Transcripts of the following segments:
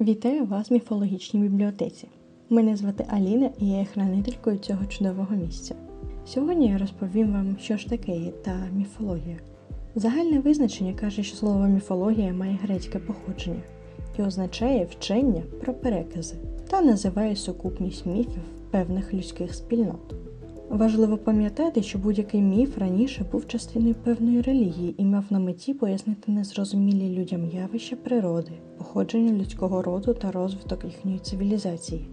Вітаю вас в міфологічній бібліотеці. Мене звати Аліна і я є хранителькою цього чудового місця. Сьогодні я розповім вам, що ж таке та міфологія. Загальне визначення каже, що слово міфологія має грецьке походження і означає вчення про перекази та називає сукупність міфів певних людських спільнот. Важливо пам'ятати, що будь-який міф раніше був частиною певної релігії і мав на меті пояснити незрозумілі людям явища природи, походження людського роду та розвиток їхньої цивілізації.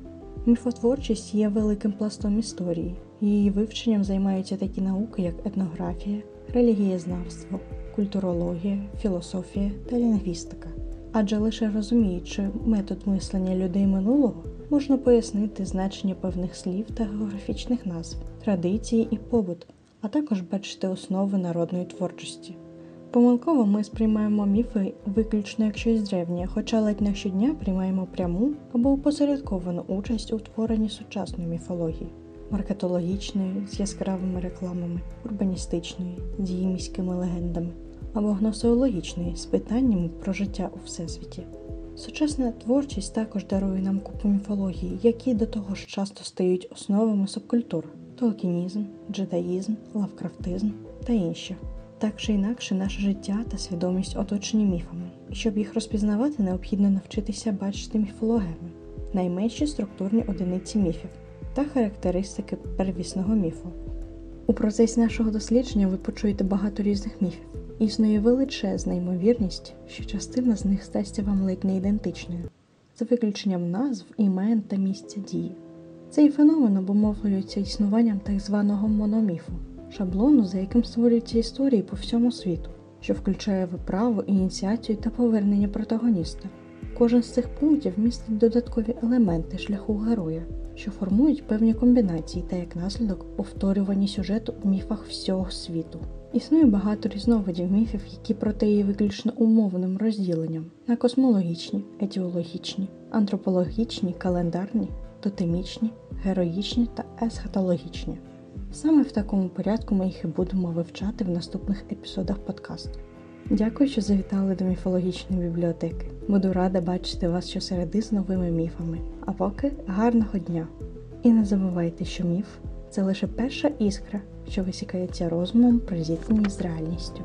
Міфотворчість є великим пластом історії. Її вивченням займаються такі науки, як етнографія, релігієзнавство, культурологія, філософія та лінгвістика. Адже лише розуміючи метод мислення людей минулого, можна пояснити значення певних слів та географічних назв, традиції і побут, а також бачити основи народної творчості. Помилково ми сприймаємо міфи виключно як щось древнє, хоча ледь не щодня приймаємо пряму або опосередковану участь у творенні сучасної міфології, маркетологічної з яскравими рекламами, урбаністичної з її міськими легендами, або гносеологічної з питаннями про життя у всесвіті. Сучасна творчість також дарує нам купу міфології, які до того ж часто стають основами субкультур толкінізм, джедаїзм, лавкрафтизм та інші. Так чи інакше, наше життя та свідомість оточені міфами, і щоб їх розпізнавати, необхідно навчитися бачити міфологеми, найменші структурні одиниці міфів та характеристики первісного міфу. У процесі нашого дослідження ви почуєте багато різних міфів. Існує величезна ймовірність, що частина з них стасться вам ледь не ідентичною, за виключенням назв, імен та місця дії. Цей феномен обумовлюється існуванням так званого мономіфу, шаблону, за яким створюються історії по всьому світу, що включає виправу, ініціацію та повернення протагоніста. Кожен з цих пунктів містить додаткові елементи шляху героя, що формують певні комбінації та як наслідок повторювані сюжету у міфах всього світу. Існує багато різновидів міфів, які проте є виключно умовним розділенням на космологічні, етіологічні, антропологічні, календарні, тотемічні, героїчні та есхатологічні. Саме в такому порядку ми їх і будемо вивчати в наступних епізодах подкасту. Дякую, що завітали до міфологічної бібліотеки. Буду рада бачити вас щосереди з новими міфами. А поки гарного дня! І не забувайте, що міф це лише перша іскра, що висікається розумом при зіткненні з реальністю.